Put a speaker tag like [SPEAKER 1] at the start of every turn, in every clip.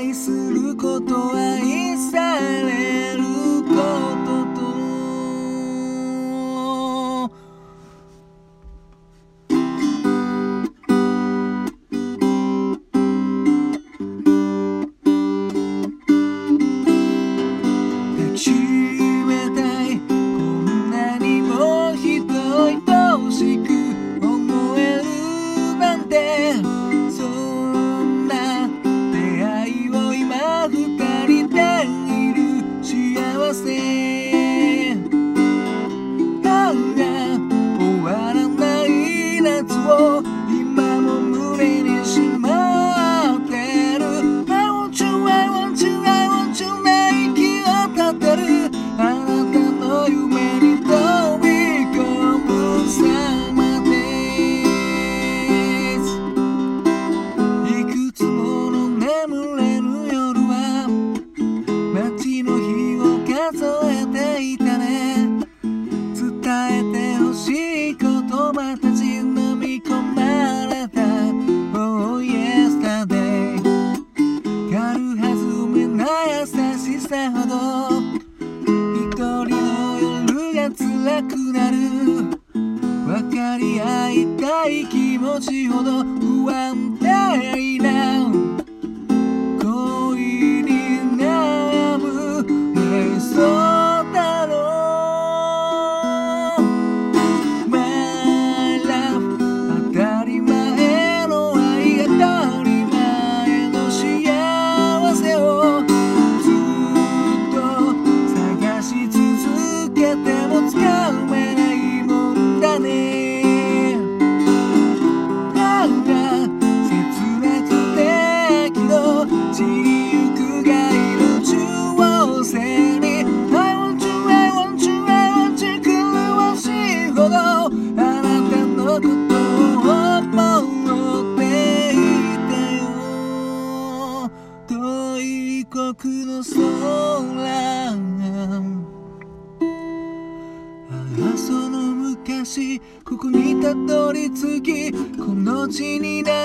[SPEAKER 1] 愛することはさほど一人の夜が辛くなる。分かり合いたい気持ちほどああその昔ここにたどり着きこの地にな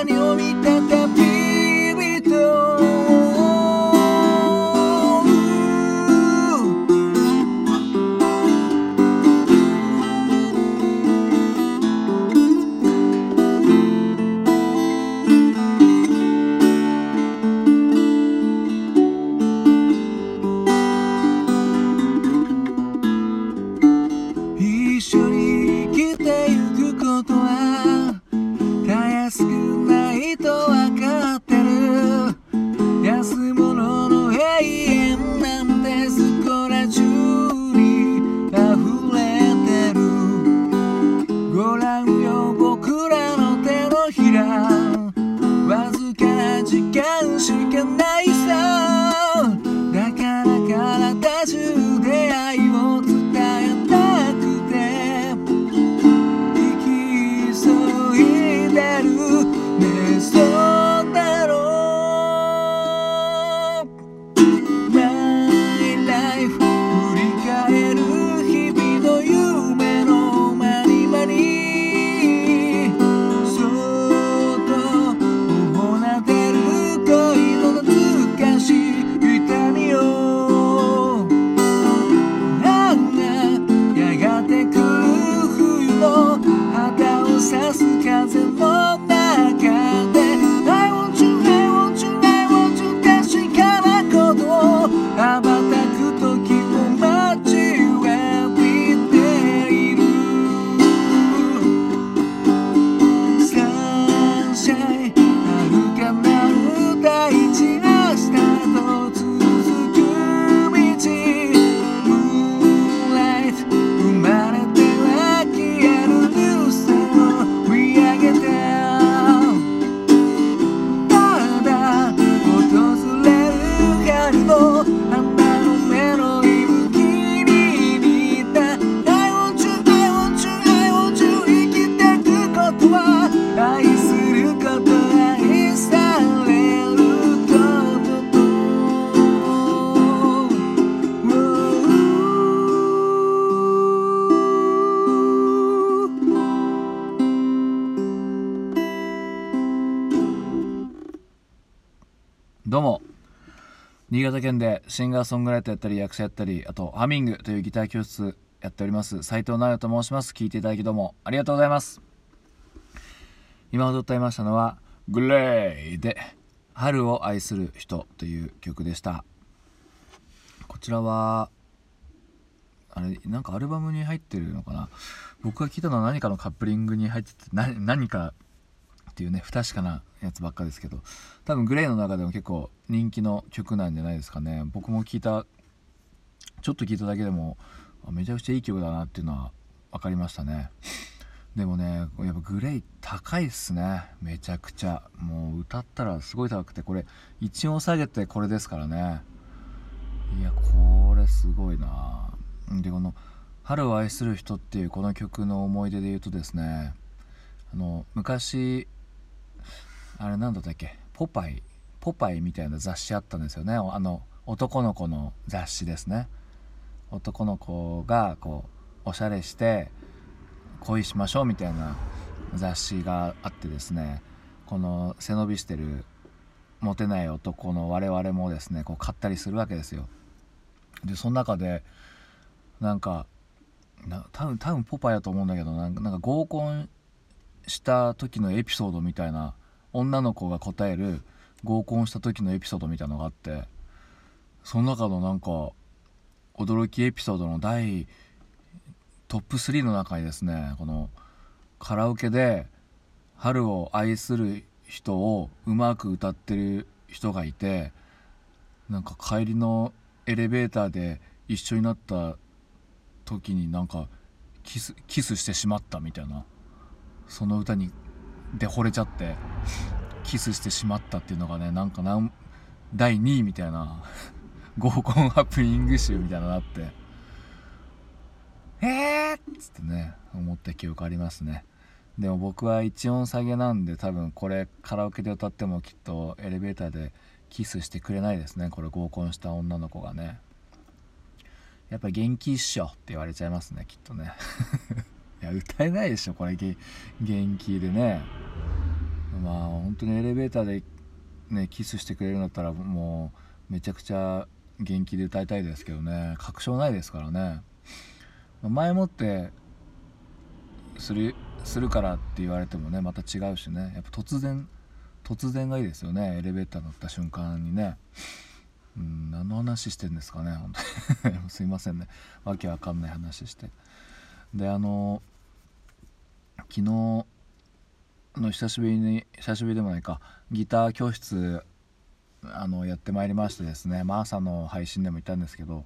[SPEAKER 1] 新潟県でシンガーソングライターやったり役者やったりあとハミングというギター教室やっております斉藤直也と申します。聞いていただきどうもありがとうございます。今踊っていましたのはグレイで春を愛する人という曲でした。こちらはあれなんかアルバムに入ってるのかな。僕が聞いたのは何かのカップリングに入っててな何かっていうね不確かなやつばっかですけど。多分グレイの中でも結構人気の曲なんじゃないですかね。僕も聞いたちょっと聞いただけでもめちゃくちゃいい曲だなっていうのは分かりましたね。でもねやっぱグレイ高いっすね。めちゃくちゃ。もう歌ったらすごい高くてこれ1音下げてこれですからね。いやこれすごいな。でこの「春を愛する人」っていうこの曲の思い出で言うとですねあの昔あれなんだったっけ？ポパイポパイみたいな雑誌あったんですよね。あの男の子の雑誌ですね。男の子がこうおしゃれして恋しましょうみたいな雑誌があってですね。この背伸びしてるモテない男の我々もですねこう買ったりするわけですよ。でその中でなんか多分多分ポパイだと思うんだけどなんか合コンした時のエピソードみたいな女の子が答える合コンした時のエピソードみたいなのがあってその中のなんか驚きエピソードの第トップ3の中にですねこのカラオケで春を愛する人をうまく歌ってる人がいてなんか帰りのエレベーターで一緒になった時になんかキスキスしてしまったみたいなその歌にで惚れちゃってキスしてしまったっていうのがねなんかな第2位みたいな 合コンハプニング集みたいなのがあってえー！っつってね思った記憶ありますね。でも僕は一音下げなんで多分これカラオケで歌ってもきっとエレベーターでキスしてくれないですねこれ合コンした女の子がね。やっぱ元気っしょって言われちゃいますねきっとね。いや歌えないでしょこれ元気でね。まあ本当にエレベーターでねキスしてくれるんだったらもうめちゃくちゃ元気で歌いたいですけどね。確証ないですからね。前もってするするからって言われてもねまた違うしね。やっぱ突然突然がいいですよね。エレベーター乗った瞬間にね。うん何の話してんですかね本当に。すいませんね。わけわかんない話して。であの昨日の久しぶりに久しぶりでもないかギター教室あのやってまいりましてですね、まあ、朝の配信でも言ったんですけど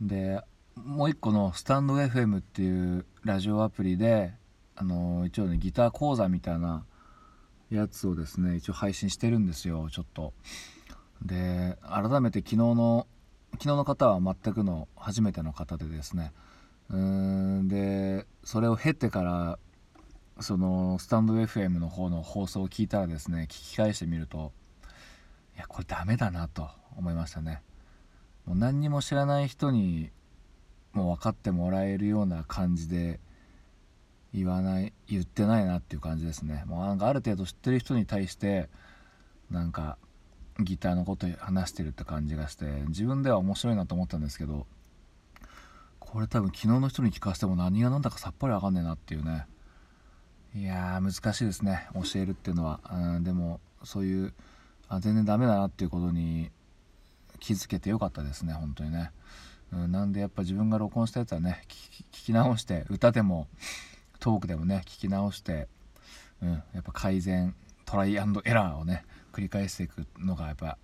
[SPEAKER 1] でもう一個のスタンド FM っていうラジオアプリであの一応ねギター講座みたいなやつをですね一応配信してるんですよちょっと。で改めて昨日の昨日の方は全くの初めての方でですねうんでそれを経てからそのスタンド FM の方の放送を聞いたらですね聞き返してみるといやこれダメだなと思いましたね。もう何にも知らない人にもう分かってもらえるような感じで言わない言ってないなっていう感じですね。もうなんかある程度知ってる人に対してなんかギターのこと話してるって感じがして自分では面白いなと思ったんですけどこれ多分昨日の人に聞かせても何が何だかさっぱり分かんねえなっていうね。いやー難しいですね。教えるっていうのは、うん、でもそういうあ全然ダメだなっていうことに気づけてよかったですね本当にね、うん、なんでやっぱ自分が録音したやつはね聞き直して歌でもトークでもね聞き直して、うん、やっぱ改善トライアンドエラーをね繰り返していくのがやっぱ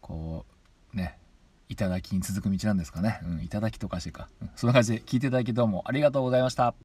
[SPEAKER 1] こうね頂きに続く道なんですかね、うん、頂きとかしてか、うん、そんな感じで聞いていただきどうもありがとうございました。